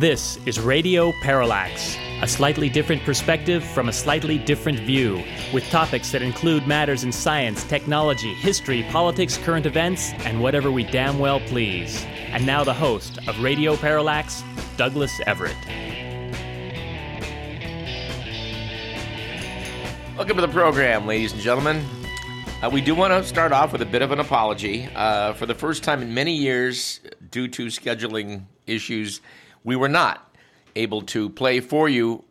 This is Radio Parallax, a slightly different perspective from a slightly different view, with topics that include matters in science, technology, history, politics, current events, and whatever we damn well please. And now the host of Radio Parallax, Douglas Everett. Welcome to the program, ladies and gentlemen. Uh, we do want to start off with a bit of an apology. Uh, for the first time in many years, due to scheduling issues, we were not able to play for you,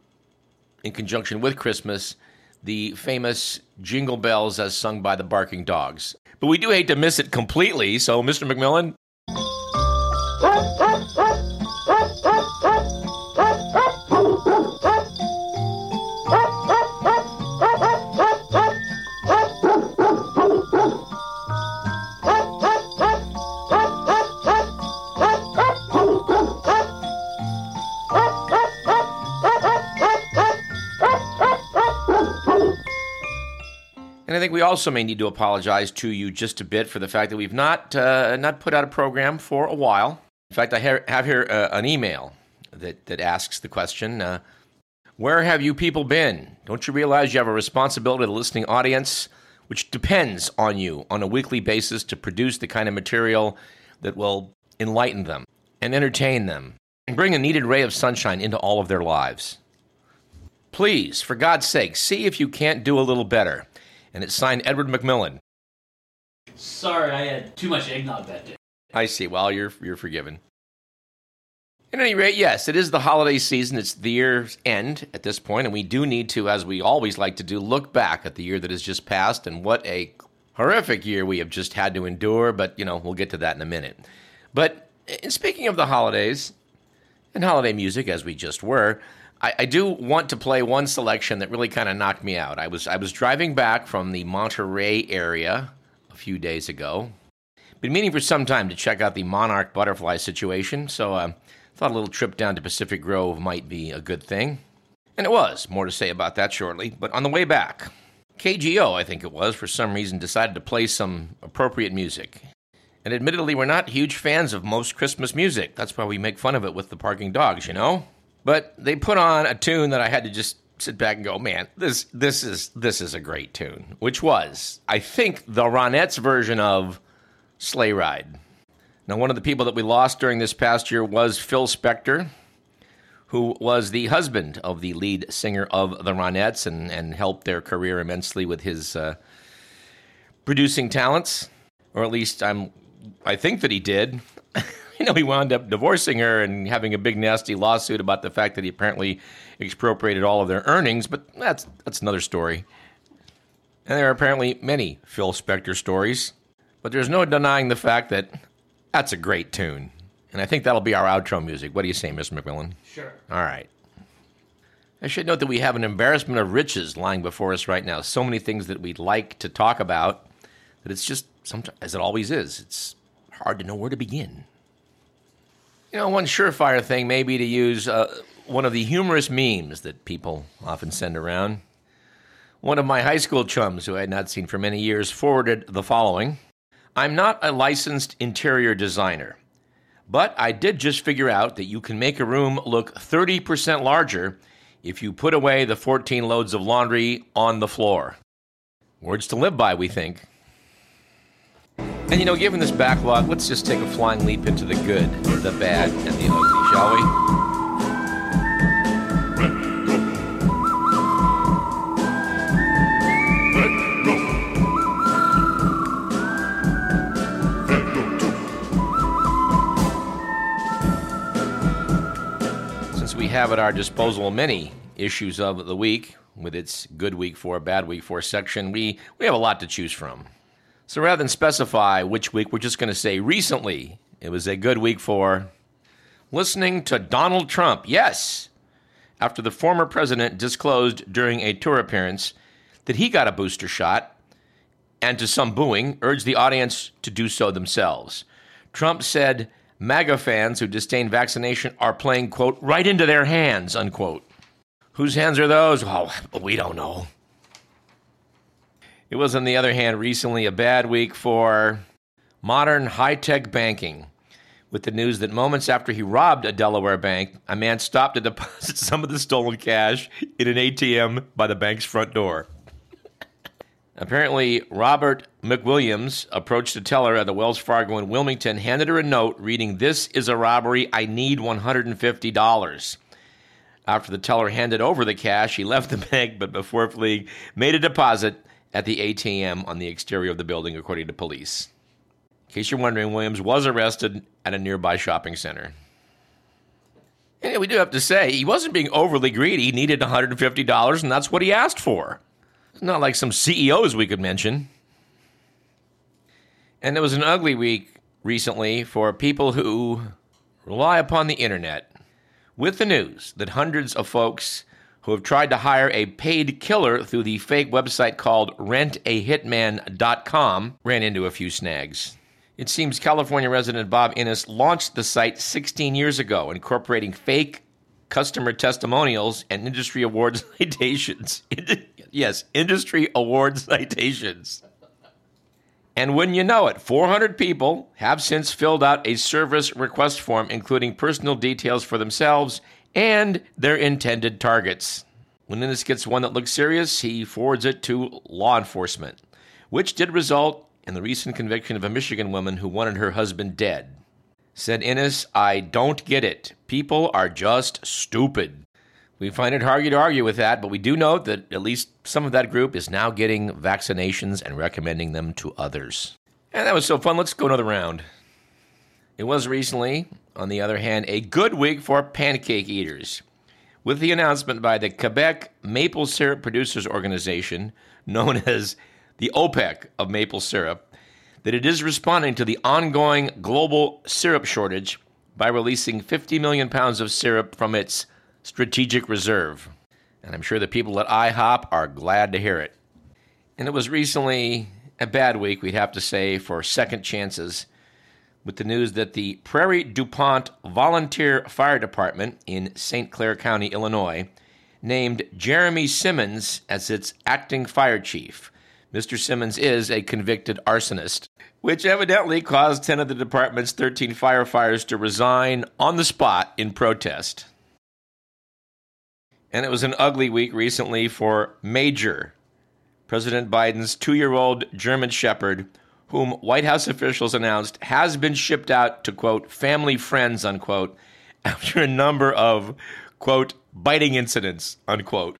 in conjunction with Christmas, the famous Jingle Bells as sung by the Barking Dogs. But we do hate to miss it completely, so Mr. McMillan. I think we also may need to apologize to you just a bit for the fact that we've not uh, not put out a program for a while. In fact, I ha- have here uh, an email that that asks the question: uh, Where have you people been? Don't you realize you have a responsibility to the listening audience, which depends on you on a weekly basis to produce the kind of material that will enlighten them and entertain them and bring a needed ray of sunshine into all of their lives. Please, for God's sake, see if you can't do a little better and it's signed Edward McMillan. Sorry, I had too much eggnog that day. I see. Well, you're you're forgiven. At any rate, yes, it is the holiday season. It's the year's end at this point, and we do need to, as we always like to do, look back at the year that has just passed and what a horrific year we have just had to endure. But you know, we'll get to that in a minute. But speaking of the holidays and holiday music, as we just were, I, I, do want to play one selection that really kind of knocked me out. I was I was driving back from the Monterey area a few days ago. Been meaning for some time to check out the monarch butterfly situation, so uh, thought a little trip down to Pacific Grove might be a good thing. And it was. More to say about that shortly. But on the way back, KGO, I think it was, for some reason decided to play some appropriate music. And admittedly, we're not huge fans of most Christmas music. That's why we make fun of it with the Barking Dogs, you know? But they put on a tune that I had to just sit back and go, man, this this is this is a great tune, which was, I think, the Ronettes version of Sleigh Ride. Now, one of the people that we lost during this past year was Phil Spector, who was the husband of the lead singer of the Ronettes and, and helped their career immensely with his uh, producing talents, or at least I'm I think that he did. you know, he wound up divorcing her and having a big nasty lawsuit about the fact that he apparently expropriated all of their earnings, but that's that's another story. And there are apparently many Phil Spector stories, but there's no denying the fact that that's a great tune. And I think that'll be our outro music. What do you say, Mr. McMillan? Sure. All right. I should note that we have an embarrassment of riches lying before us right now. So many things that we'd like to talk about that it's just, sometimes, as it always is, it's hard to know where to begin. You know, one surefire thing may be to use uh, one of the humorous memes that people often send around. One of my high school chums, who I had not seen for many years, forwarded the following I'm not a licensed interior designer, but I did just figure out that you can make a room look 30% larger if you put away the 14 loads of laundry on the floor. Words to live by, we think. And you know, given this backlog, let's just take a flying leap into the good, the bad, and the ugly, shall we? Since we have at our disposal many issues of the week, with its good week for, bad week for section, we, we have a lot to choose from. So rather than specify which week, we're just going to say recently it was a good week for listening to Donald Trump. Yes, after the former president disclosed during a tour appearance that he got a booster shot and to some booing urged the audience to do so themselves. Trump said MAGA fans who disdain vaccination are playing, quote, right into their hands, unquote. Whose hands are those? Oh, we don't know. It was, on the other hand, recently a bad week for modern high tech banking, with the news that moments after he robbed a Delaware bank, a man stopped to deposit some of the stolen cash in an ATM by the bank's front door. Apparently, Robert McWilliams approached a teller at the Wells Fargo in Wilmington, handed her a note reading, This is a robbery. I need $150. After the teller handed over the cash, he left the bank, but before fleeing, made a deposit at the ATM on the exterior of the building, according to police. In case you're wondering, Williams was arrested at a nearby shopping center. And we do have to say, he wasn't being overly greedy. He needed $150, and that's what he asked for. It's not like some CEOs we could mention. And it was an ugly week recently for people who rely upon the internet with the news that hundreds of folks who have tried to hire a paid killer through the fake website called rentahitman.com ran into a few snags. It seems California resident Bob Innes launched the site 16 years ago, incorporating fake customer testimonials and industry award citations. yes, industry award citations. And when you know it, 400 people have since filled out a service request form, including personal details for themselves and their intended targets. When Innes gets one that looks serious, he forwards it to law enforcement, which did result in the recent conviction of a Michigan woman who wanted her husband dead. Said Innes, I don't get it. People are just stupid. We find it hard to argue with that, but we do note that at least some of that group is now getting vaccinations and recommending them to others. And that was so fun. Let's go another round. It was recently, on the other hand, a good week for pancake eaters, with the announcement by the Quebec Maple Syrup Producers Organization, known as the OPEC of maple syrup, that it is responding to the ongoing global syrup shortage by releasing 50 million pounds of syrup from its strategic reserve. And I'm sure the people at IHOP are glad to hear it. And it was recently a bad week, we'd have to say, for second chances with the news that the Prairie du Pont Volunteer Fire Department in St. Clair County, Illinois, named Jeremy Simmons as its acting fire chief. Mr. Simmons is a convicted arsonist, which evidently caused 10 of the department's 13 firefighters to resign on the spot in protest. And it was an ugly week recently for Major, President Biden's two year old German Shepherd, whom White House officials announced has been shipped out to, quote, family friends, unquote, after a number of, quote, biting incidents, unquote.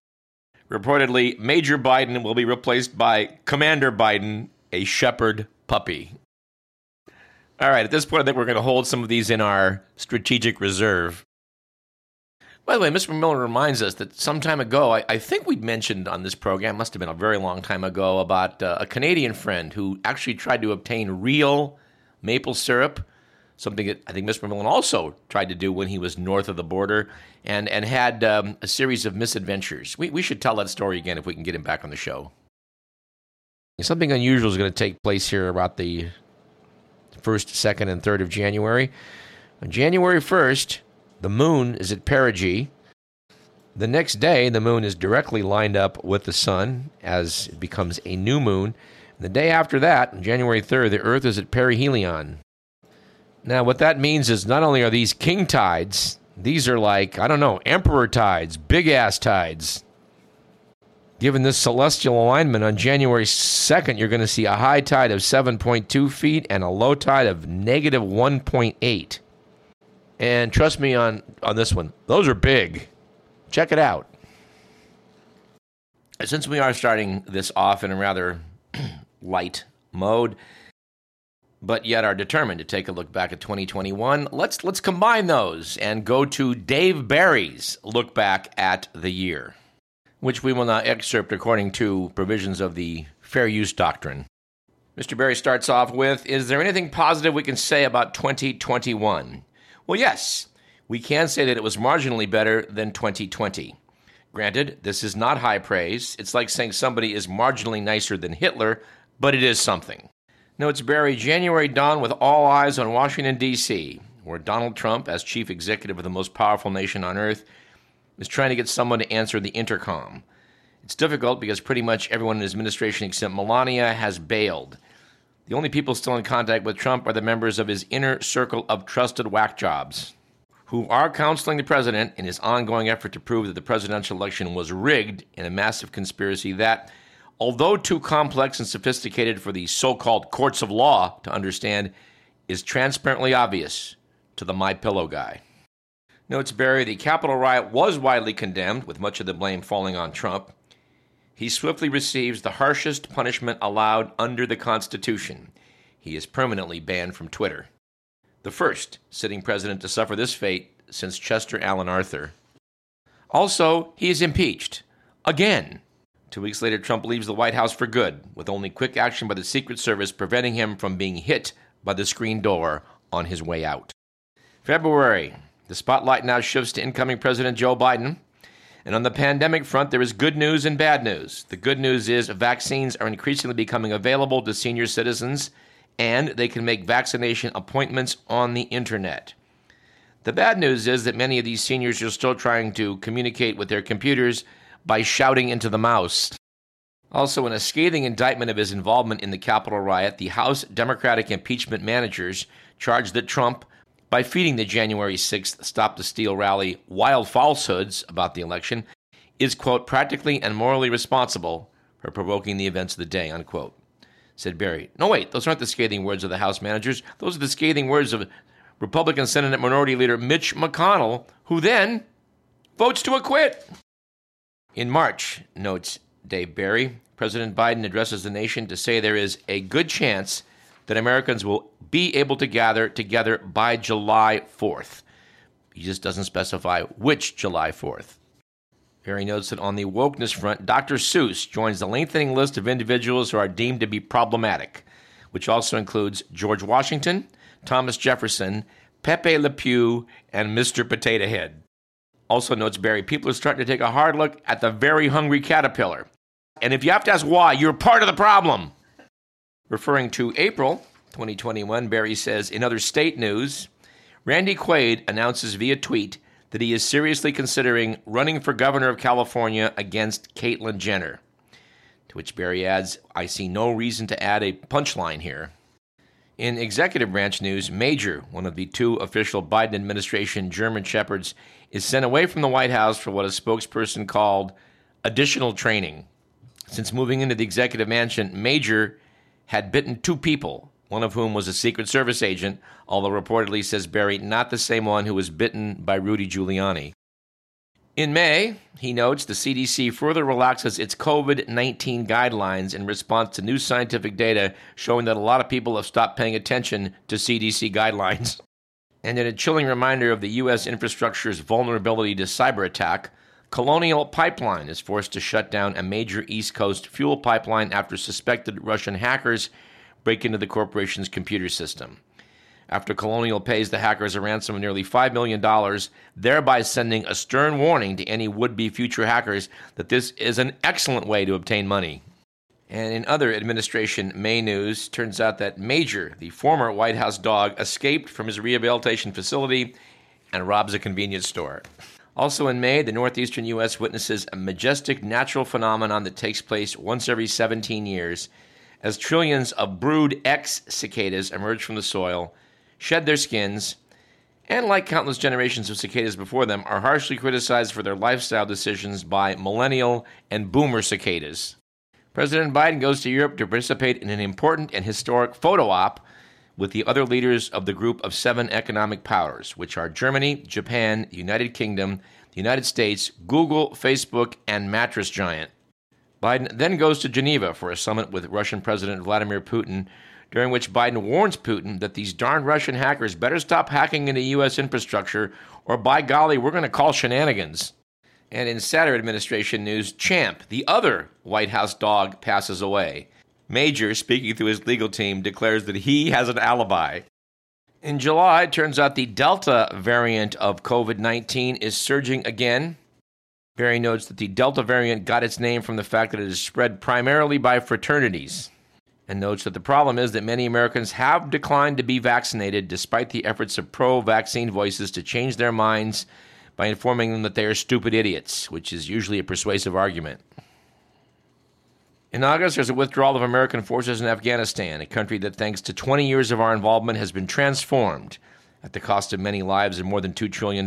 Reportedly, Major Biden will be replaced by Commander Biden, a shepherd puppy. All right, at this point, I think we're going to hold some of these in our strategic reserve. By the way, Mr. Miller reminds us that some time ago, I, I, think we'd mentioned on this program, must have been a very long time ago, about uh, a Canadian friend who actually tried to obtain real maple syrup, something that I think Mr. Millen also tried to do when he was north of the border, and, and had um, a series of misadventures. We, we should tell that story again if we can get him back on the show. Something unusual is going to take place here about the 1st, 2nd, and 3rd of January. On January 1st, the moon is at perigee. The next day, the moon is directly lined up with the sun as it becomes a new moon. The day after that, January 3rd, the Earth is at perihelion. Now, what that means is not only are these king tides, these are like, I don't know, emperor tides, big ass tides. Given this celestial alignment on January 2nd, you're going to see a high tide of 7.2 feet and a low tide of negative 1.8. And trust me on, on this one, those are big. Check it out. Since we are starting this off in a rather light mode, but yet are determined to take a look back at 2021, let's let's combine those and go to Dave Barry's look back at the year, which we will now excerpt according to provisions of the Fair Use Doctrine. Mr. Barry starts off with Is there anything positive we can say about 2021? Well, yes, we can say that it was marginally better than 2020. Granted, this is not high praise. It's like saying somebody is marginally nicer than Hitler, but it is something. Notes Barry January dawn with all eyes on Washington, D.C., where Donald Trump, as chief executive of the most powerful nation on earth, is trying to get someone to answer the intercom. It's difficult because pretty much everyone in his administration except Melania has bailed. The only people still in contact with Trump are the members of his inner circle of trusted whack jobs, who are counseling the president in his ongoing effort to prove that the presidential election was rigged in a massive conspiracy that, although too complex and sophisticated for the so called courts of law to understand, is transparently obvious to the My Pillow guy. Notes Barry, the Capitol riot was widely condemned, with much of the blame falling on Trump. He swiftly receives the harshest punishment allowed under the Constitution. He is permanently banned from Twitter. The first sitting president to suffer this fate since Chester Alan Arthur. Also, he is impeached. Again. Two weeks later, Trump leaves the White House for good, with only quick action by the Secret Service preventing him from being hit by the screen door on his way out. February. The spotlight now shifts to incoming President Joe Biden. And on the pandemic front, there is good news and bad news. The good news is vaccines are increasingly becoming available to senior citizens, and they can make vaccination appointments on the internet. The bad news is that many of these seniors are still trying to communicate with their computers by shouting into the mouse. Also, in a scathing indictment of his involvement in the Capitol riot, the House Democratic impeachment managers charged that Trump by feeding the January 6th Stop the Steal rally wild falsehoods about the election is, quote, practically and morally responsible for provoking the events of the day, unquote, said Barry. No, wait, those aren't the scathing words of the House managers. Those are the scathing words of Republican Senate Minority Leader Mitch McConnell, who then votes to acquit. In March, notes Dave Barry, President Biden addresses the nation to say there is a good chance that Americans will be able to gather together by July 4th. He just doesn't specify which July 4th. Barry notes that on the wokeness front, Dr. Seuss joins the lengthening list of individuals who are deemed to be problematic, which also includes George Washington, Thomas Jefferson, Pepe Le Pew, and Mr. Potato Head. Also notes Barry, people are starting to take a hard look at the very hungry caterpillar. And if you have to ask why, you're part of the problem. Referring to April 2021, Barry says, in other state news, Randy Quaid announces via tweet that he is seriously considering running for governor of California against Caitlyn Jenner. To which Barry adds, I see no reason to add a punchline here. In executive branch news, Major, one of the two official Biden administration German Shepherds, is sent away from the White House for what a spokesperson called additional training. Since moving into the executive mansion, Major had bitten two people, one of whom was a Secret Service agent, although reportedly says Barry not the same one who was bitten by Rudy Giuliani. In May, he notes the CDC further relaxes its COVID 19 guidelines in response to new scientific data showing that a lot of people have stopped paying attention to CDC guidelines. And in a chilling reminder of the U.S. infrastructure's vulnerability to cyber attack, Colonial Pipeline is forced to shut down a major East Coast fuel pipeline after suspected Russian hackers break into the corporation's computer system. After Colonial pays the hackers a ransom of nearly $5 million, thereby sending a stern warning to any would be future hackers that this is an excellent way to obtain money. And in other administration May news, turns out that Major, the former White House dog, escaped from his rehabilitation facility and robs a convenience store. Also in May, the northeastern U.S. witnesses a majestic natural phenomenon that takes place once every 17 years as trillions of brood X cicadas emerge from the soil, shed their skins, and like countless generations of cicadas before them, are harshly criticized for their lifestyle decisions by millennial and boomer cicadas. President Biden goes to Europe to participate in an important and historic photo op with the other leaders of the group of seven economic powers, which are Germany, Japan, the United Kingdom, the United States, Google, Facebook, and Mattress Giant. Biden then goes to Geneva for a summit with Russian President Vladimir Putin, during which Biden warns Putin that these darn Russian hackers better stop hacking into U.S. infrastructure, or by golly, we're going to call shenanigans. And in sadder administration news, Champ, the other White House dog, passes away. Major, speaking through his legal team, declares that he has an alibi. In July, it turns out the Delta variant of COVID 19 is surging again. Barry notes that the Delta variant got its name from the fact that it is spread primarily by fraternities, and notes that the problem is that many Americans have declined to be vaccinated despite the efforts of pro vaccine voices to change their minds by informing them that they are stupid idiots, which is usually a persuasive argument. In August, there's a withdrawal of American forces in Afghanistan, a country that, thanks to 20 years of our involvement, has been transformed at the cost of many lives and more than $2 trillion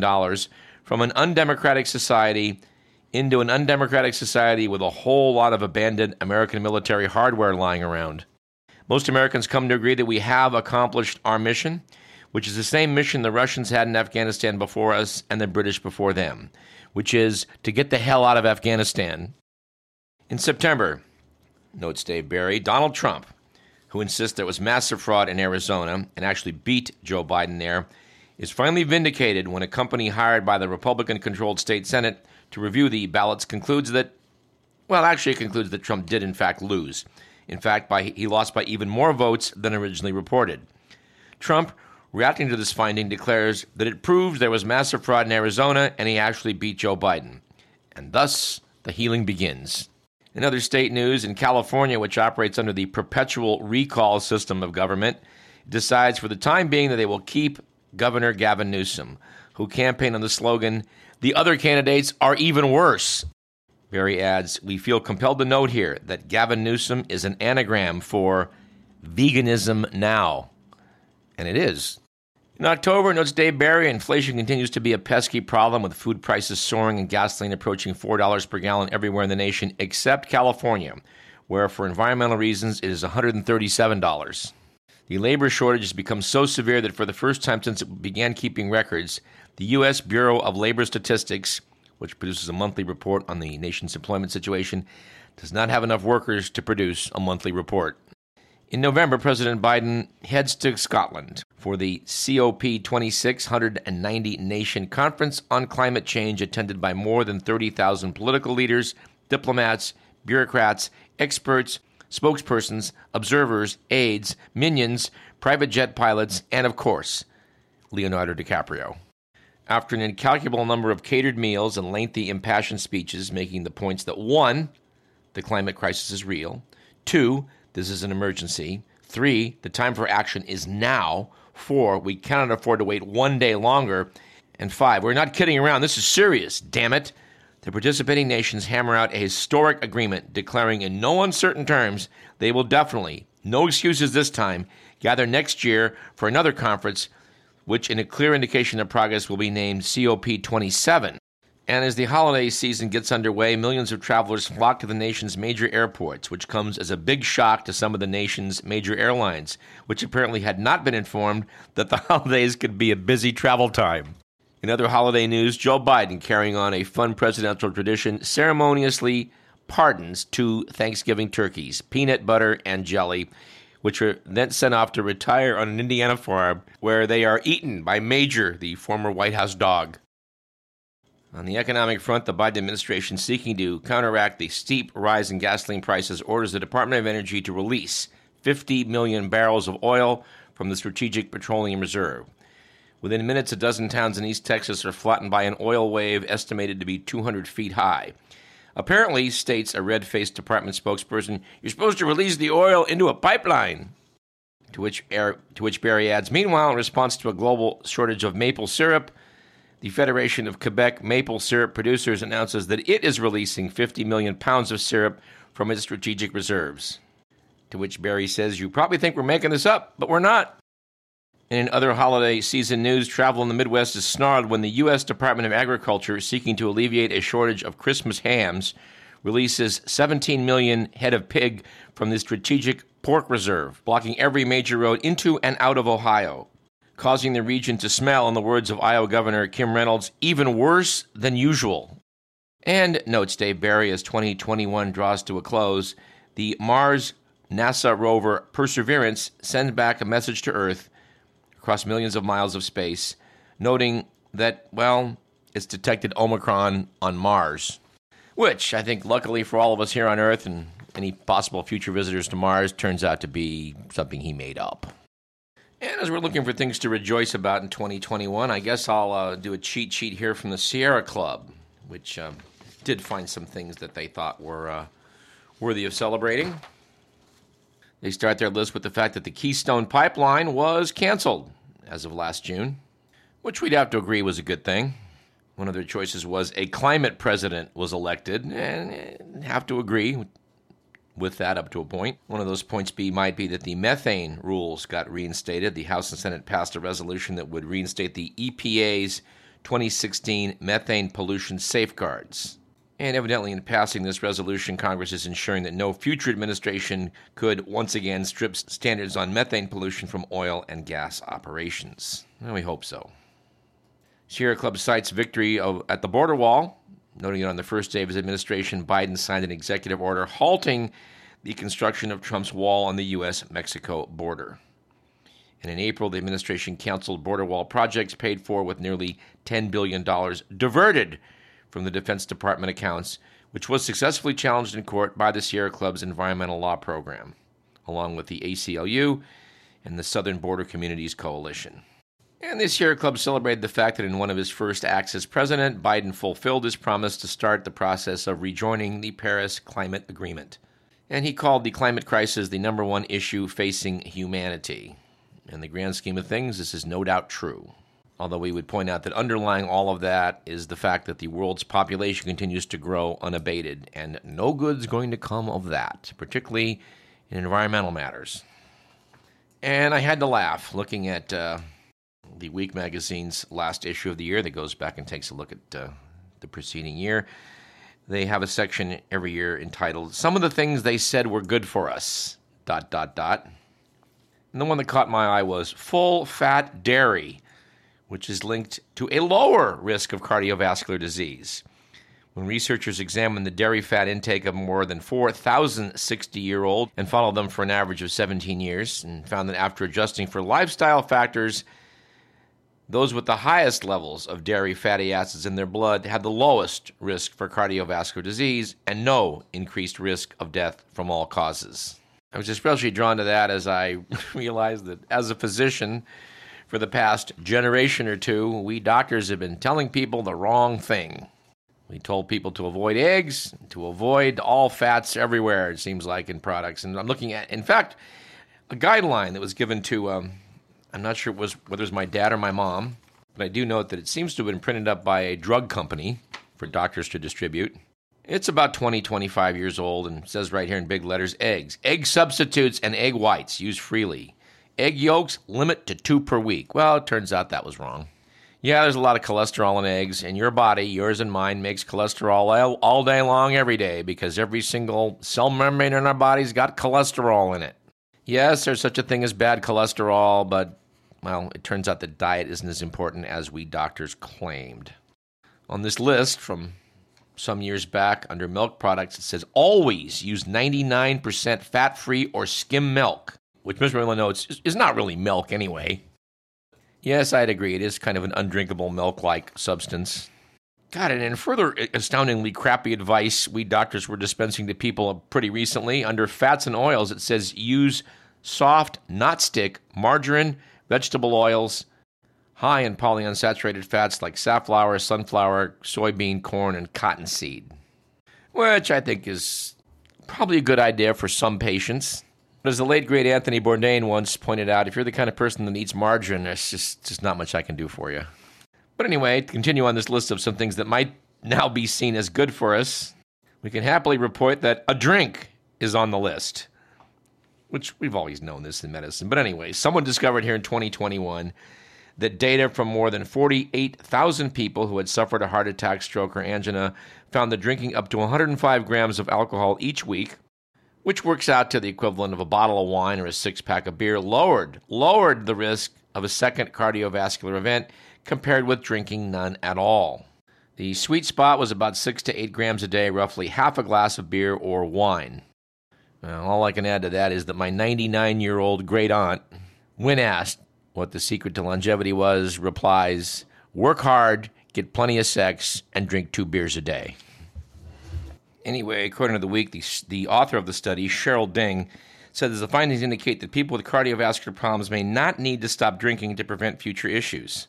from an undemocratic society into an undemocratic society with a whole lot of abandoned American military hardware lying around. Most Americans come to agree that we have accomplished our mission, which is the same mission the Russians had in Afghanistan before us and the British before them, which is to get the hell out of Afghanistan. In September, notes Dave Barry, Donald Trump, who insists there was massive fraud in Arizona and actually beat Joe Biden there, is finally vindicated when a company hired by the Republican controlled state Senate to review the ballots concludes that, well, actually, it concludes that Trump did, in fact, lose. In fact, by, he lost by even more votes than originally reported. Trump, reacting to this finding, declares that it proves there was massive fraud in Arizona and he actually beat Joe Biden. And thus, the healing begins. In other state news, in California, which operates under the perpetual recall system of government, decides for the time being that they will keep Governor Gavin Newsom, who campaigned on the slogan, The other candidates are even worse. Barry adds, We feel compelled to note here that Gavin Newsom is an anagram for veganism now. And it is. In October, notes Dave Barry, inflation continues to be a pesky problem with food prices soaring and gasoline approaching $4 per gallon everywhere in the nation except California, where for environmental reasons it is $137. The labor shortage has become so severe that for the first time since it began keeping records, the U.S. Bureau of Labor Statistics, which produces a monthly report on the nation's employment situation, does not have enough workers to produce a monthly report. In November, President Biden heads to Scotland for the COP26 190 Nation Conference on Climate Change, attended by more than 30,000 political leaders, diplomats, bureaucrats, experts, spokespersons, observers, aides, minions, private jet pilots, and of course, Leonardo DiCaprio. After an incalculable number of catered meals and lengthy, impassioned speeches making the points that one, the climate crisis is real, two, this is an emergency. Three, the time for action is now. Four, we cannot afford to wait one day longer. And five, we're not kidding around. This is serious, damn it. The participating nations hammer out a historic agreement declaring in no uncertain terms they will definitely, no excuses this time, gather next year for another conference, which, in a clear indication of progress, will be named COP27. And as the holiday season gets underway, millions of travelers flock to the nation's major airports, which comes as a big shock to some of the nation's major airlines, which apparently had not been informed that the holidays could be a busy travel time. In other holiday news, Joe Biden, carrying on a fun presidential tradition, ceremoniously pardons two Thanksgiving turkeys, peanut butter and jelly, which are then sent off to retire on an Indiana farm where they are eaten by Major, the former White House dog. On the economic front, the Biden administration seeking to counteract the steep rise in gasoline prices orders the Department of Energy to release 50 million barrels of oil from the Strategic Petroleum Reserve. Within minutes, a dozen towns in East Texas are flattened by an oil wave estimated to be 200 feet high. Apparently, states a red faced department spokesperson, you're supposed to release the oil into a pipeline. To which, to which Barry adds, meanwhile, in response to a global shortage of maple syrup, the Federation of Quebec Maple Syrup Producers announces that it is releasing 50 million pounds of syrup from its strategic reserves. To which Barry says, You probably think we're making this up, but we're not. And in other holiday season news, travel in the Midwest is snarled when the U.S. Department of Agriculture, seeking to alleviate a shortage of Christmas hams, releases 17 million head of pig from the strategic pork reserve, blocking every major road into and out of Ohio causing the region to smell, in the words of Iowa Governor Kim Reynolds, even worse than usual. And, notes Dave Barry, as 2021 draws to a close, the Mars NASA rover Perseverance sends back a message to Earth across millions of miles of space, noting that, well, it's detected Omicron on Mars. Which I think, luckily for all of us here on Earth and any possible future visitors to Mars, turns out to be something he made up. And as we're looking for things to rejoice about in 2021, I guess I'll uh, do a cheat sheet here from the Sierra Club, which um, did find some things that they thought were uh, worthy of celebrating. They start their list with the fact that the Keystone Pipeline was canceled as of last June, which we'd have to agree was a good thing. One of their choices was a climate president was elected, and have to agree. with that up to a point. One of those points B might be that the methane rules got reinstated. The House and Senate passed a resolution that would reinstate the EPA's 2016 methane pollution safeguards. And evidently, in passing this resolution, Congress is ensuring that no future administration could once again strip standards on methane pollution from oil and gas operations. We hope so. Sierra Club cites victory of, at the border wall Noting that on the first day of his administration, Biden signed an executive order halting the construction of Trump's wall on the U.S. Mexico border. And in April, the administration canceled border wall projects paid for with nearly $10 billion diverted from the Defense Department accounts, which was successfully challenged in court by the Sierra Club's environmental law program, along with the ACLU and the Southern Border Communities Coalition. And this year, Club celebrated the fact that in one of his first acts as president, Biden fulfilled his promise to start the process of rejoining the Paris Climate Agreement. And he called the climate crisis the number one issue facing humanity. In the grand scheme of things, this is no doubt true. Although we would point out that underlying all of that is the fact that the world's population continues to grow unabated, and no good's going to come of that, particularly in environmental matters. And I had to laugh looking at uh, the Week magazine's last issue of the year that goes back and takes a look at uh, the preceding year. They have a section every year entitled "Some of the Things They Said Were Good for Us." Dot dot dot. And the one that caught my eye was full fat dairy, which is linked to a lower risk of cardiovascular disease. When researchers examined the dairy fat intake of more than 4,000 60 year olds and followed them for an average of 17 years, and found that after adjusting for lifestyle factors, those with the highest levels of dairy fatty acids in their blood had the lowest risk for cardiovascular disease and no increased risk of death from all causes. I was especially drawn to that as I realized that as a physician, for the past generation or two, we doctors have been telling people the wrong thing. We told people to avoid eggs, to avoid all fats everywhere, it seems like, in products. And I'm looking at, in fact, a guideline that was given to um, I'm not sure it was whether it was my dad or my mom, but I do note that it seems to have been printed up by a drug company for doctors to distribute. It's about 20, 25 years old and says right here in big letters eggs. Egg substitutes and egg whites used freely. Egg yolks limit to two per week. Well, it turns out that was wrong. Yeah, there's a lot of cholesterol in eggs, and your body, yours and mine, makes cholesterol all day long every day because every single cell membrane in our body's got cholesterol in it. Yes, there's such a thing as bad cholesterol, but well, it turns out that diet isn't as important as we doctors claimed. On this list from some years back under milk products, it says always use 99% fat free or skim milk, which Mr. Miller notes is not really milk anyway. Yes, I'd agree. It is kind of an undrinkable milk like substance. God, and in further astoundingly crappy advice we doctors were dispensing to people pretty recently, under fats and oils, it says use soft, not stick, margarine vegetable oils, high in polyunsaturated fats like safflower, sunflower, soybean, corn, and cottonseed, which I think is probably a good idea for some patients. But as the late great Anthony Bourdain once pointed out, if you're the kind of person that eats margarine, there's just, just not much I can do for you. But anyway, to continue on this list of some things that might now be seen as good for us, we can happily report that a drink is on the list which we've always known this in medicine. But anyway, someone discovered here in 2021 that data from more than 48,000 people who had suffered a heart attack, stroke, or angina found that drinking up to 105 grams of alcohol each week, which works out to the equivalent of a bottle of wine or a six pack of beer, lowered lowered the risk of a second cardiovascular event compared with drinking none at all. The sweet spot was about six to eight grams a day, roughly half a glass of beer or wine. Well, all I can add to that is that my 99 year old great aunt, when asked what the secret to longevity was, replies work hard, get plenty of sex, and drink two beers a day. Anyway, according to the week, the, the author of the study, Cheryl Ding, said that the findings indicate that people with cardiovascular problems may not need to stop drinking to prevent future issues.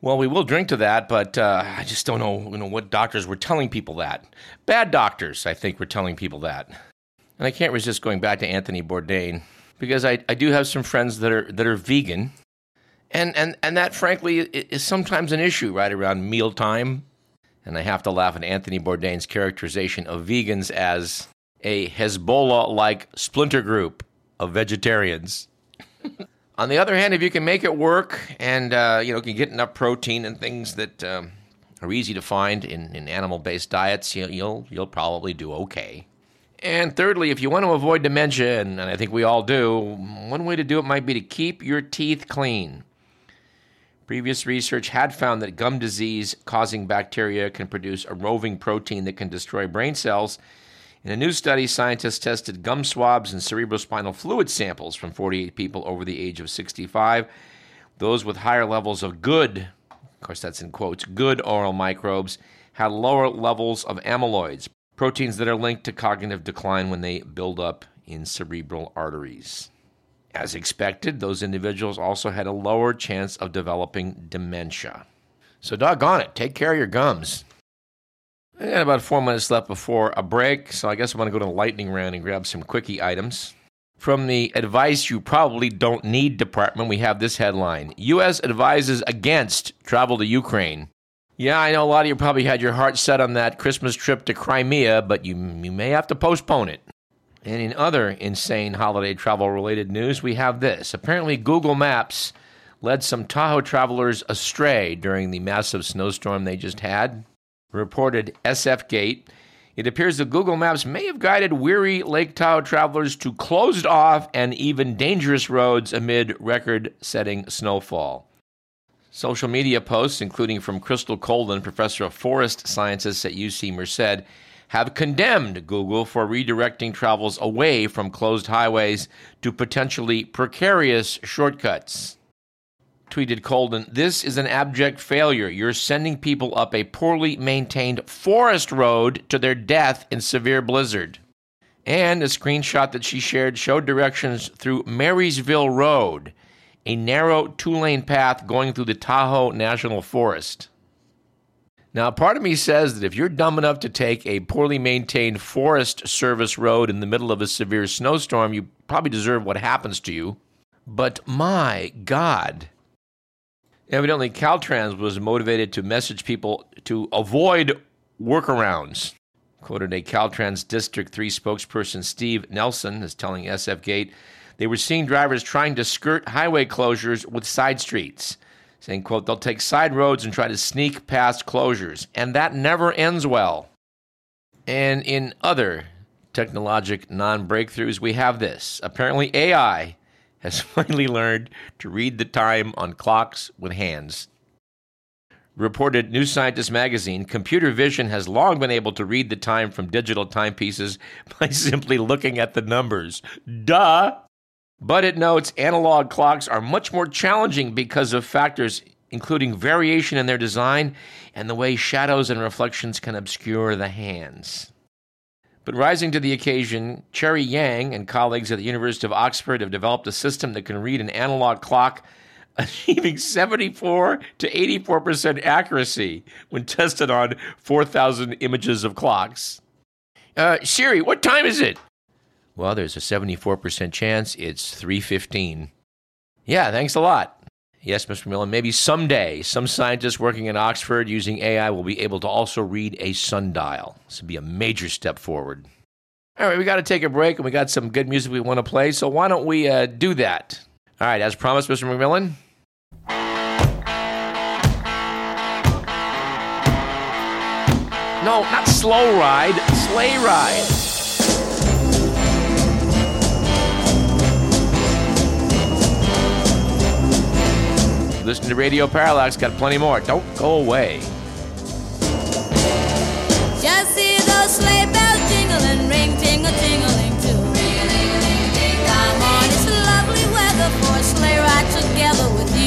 Well, we will drink to that, but uh, I just don't know, you know what doctors were telling people that. Bad doctors, I think, were telling people that. And I can't resist going back to Anthony Bourdain because I, I do have some friends that are that are vegan. And, and, and that, frankly, is sometimes an issue right around mealtime. And I have to laugh at Anthony Bourdain's characterization of vegans as a Hezbollah like splinter group of vegetarians. On the other hand, if you can make it work and uh, you know can get enough protein and things that um, are easy to find in, in animal-based diets, you, you'll you'll probably do okay. And thirdly, if you want to avoid dementia, and, and I think we all do, one way to do it might be to keep your teeth clean. Previous research had found that gum disease causing bacteria can produce a roving protein that can destroy brain cells. In a new study, scientists tested gum swabs and cerebrospinal fluid samples from 48 people over the age of 65. Those with higher levels of good, of course, that's in quotes, good oral microbes had lower levels of amyloids, proteins that are linked to cognitive decline when they build up in cerebral arteries. As expected, those individuals also had a lower chance of developing dementia. So, doggone it, take care of your gums. I got about four minutes left before a break, so I guess I'm going to go to the lightning round and grab some quickie items. From the Advice You Probably Don't Need department, we have this headline U.S. advises against travel to Ukraine. Yeah, I know a lot of you probably had your heart set on that Christmas trip to Crimea, but you, you may have to postpone it. And in other insane holiday travel related news, we have this. Apparently, Google Maps led some Tahoe travelers astray during the massive snowstorm they just had. Reported SF Gate. It appears that Google Maps may have guided weary Lake Tahoe travelers to closed off and even dangerous roads amid record setting snowfall. Social media posts, including from Crystal Kolden, professor of forest sciences at UC Merced, have condemned Google for redirecting travels away from closed highways to potentially precarious shortcuts. Tweeted Kolden, This is an abject failure. You're sending people up a poorly maintained forest road to their death in severe blizzard. And a screenshot that she shared showed directions through Marysville Road, a narrow two lane path going through the Tahoe National Forest. Now, part of me says that if you're dumb enough to take a poorly maintained Forest Service road in the middle of a severe snowstorm, you probably deserve what happens to you. But my God. Evidently, Caltrans was motivated to message people to avoid workarounds. Quoted a Caltrans District 3 spokesperson, Steve Nelson, is telling SF Gate they were seeing drivers trying to skirt highway closures with side streets saying, quote, they'll take side roads and try to sneak past closures, and that never ends well. And in other technologic non breakthroughs, we have this. Apparently, AI has finally learned to read the time on clocks with hands. Reported New Scientist magazine, computer vision has long been able to read the time from digital timepieces by simply looking at the numbers. Duh! But it notes analog clocks are much more challenging because of factors including variation in their design and the way shadows and reflections can obscure the hands. But rising to the occasion, Charig Yang and colleagues at the University of Oxford have developed a system that can read an analog clock achieving 74 to 84% accuracy when tested on 4,000 images of clocks. Uh, Siri, what time is it? Well, there's a 74% chance it's 315. Yeah, thanks a lot. Yes, Mr. Millen, maybe someday some scientist working in Oxford using AI will be able to also read a sundial. This would be a major step forward. All right, we got to take a break and we got some good music we want to play, so why don't we uh, do that? All right, as promised, Mr. McMillan. No, not slow ride, sleigh ride. listening to Radio Parallax. Got plenty more. Don't go away. Just see those sleigh bells jingle and ring, tingle, tingling too. Come on, it's lovely weather for a sleigh ride together with you.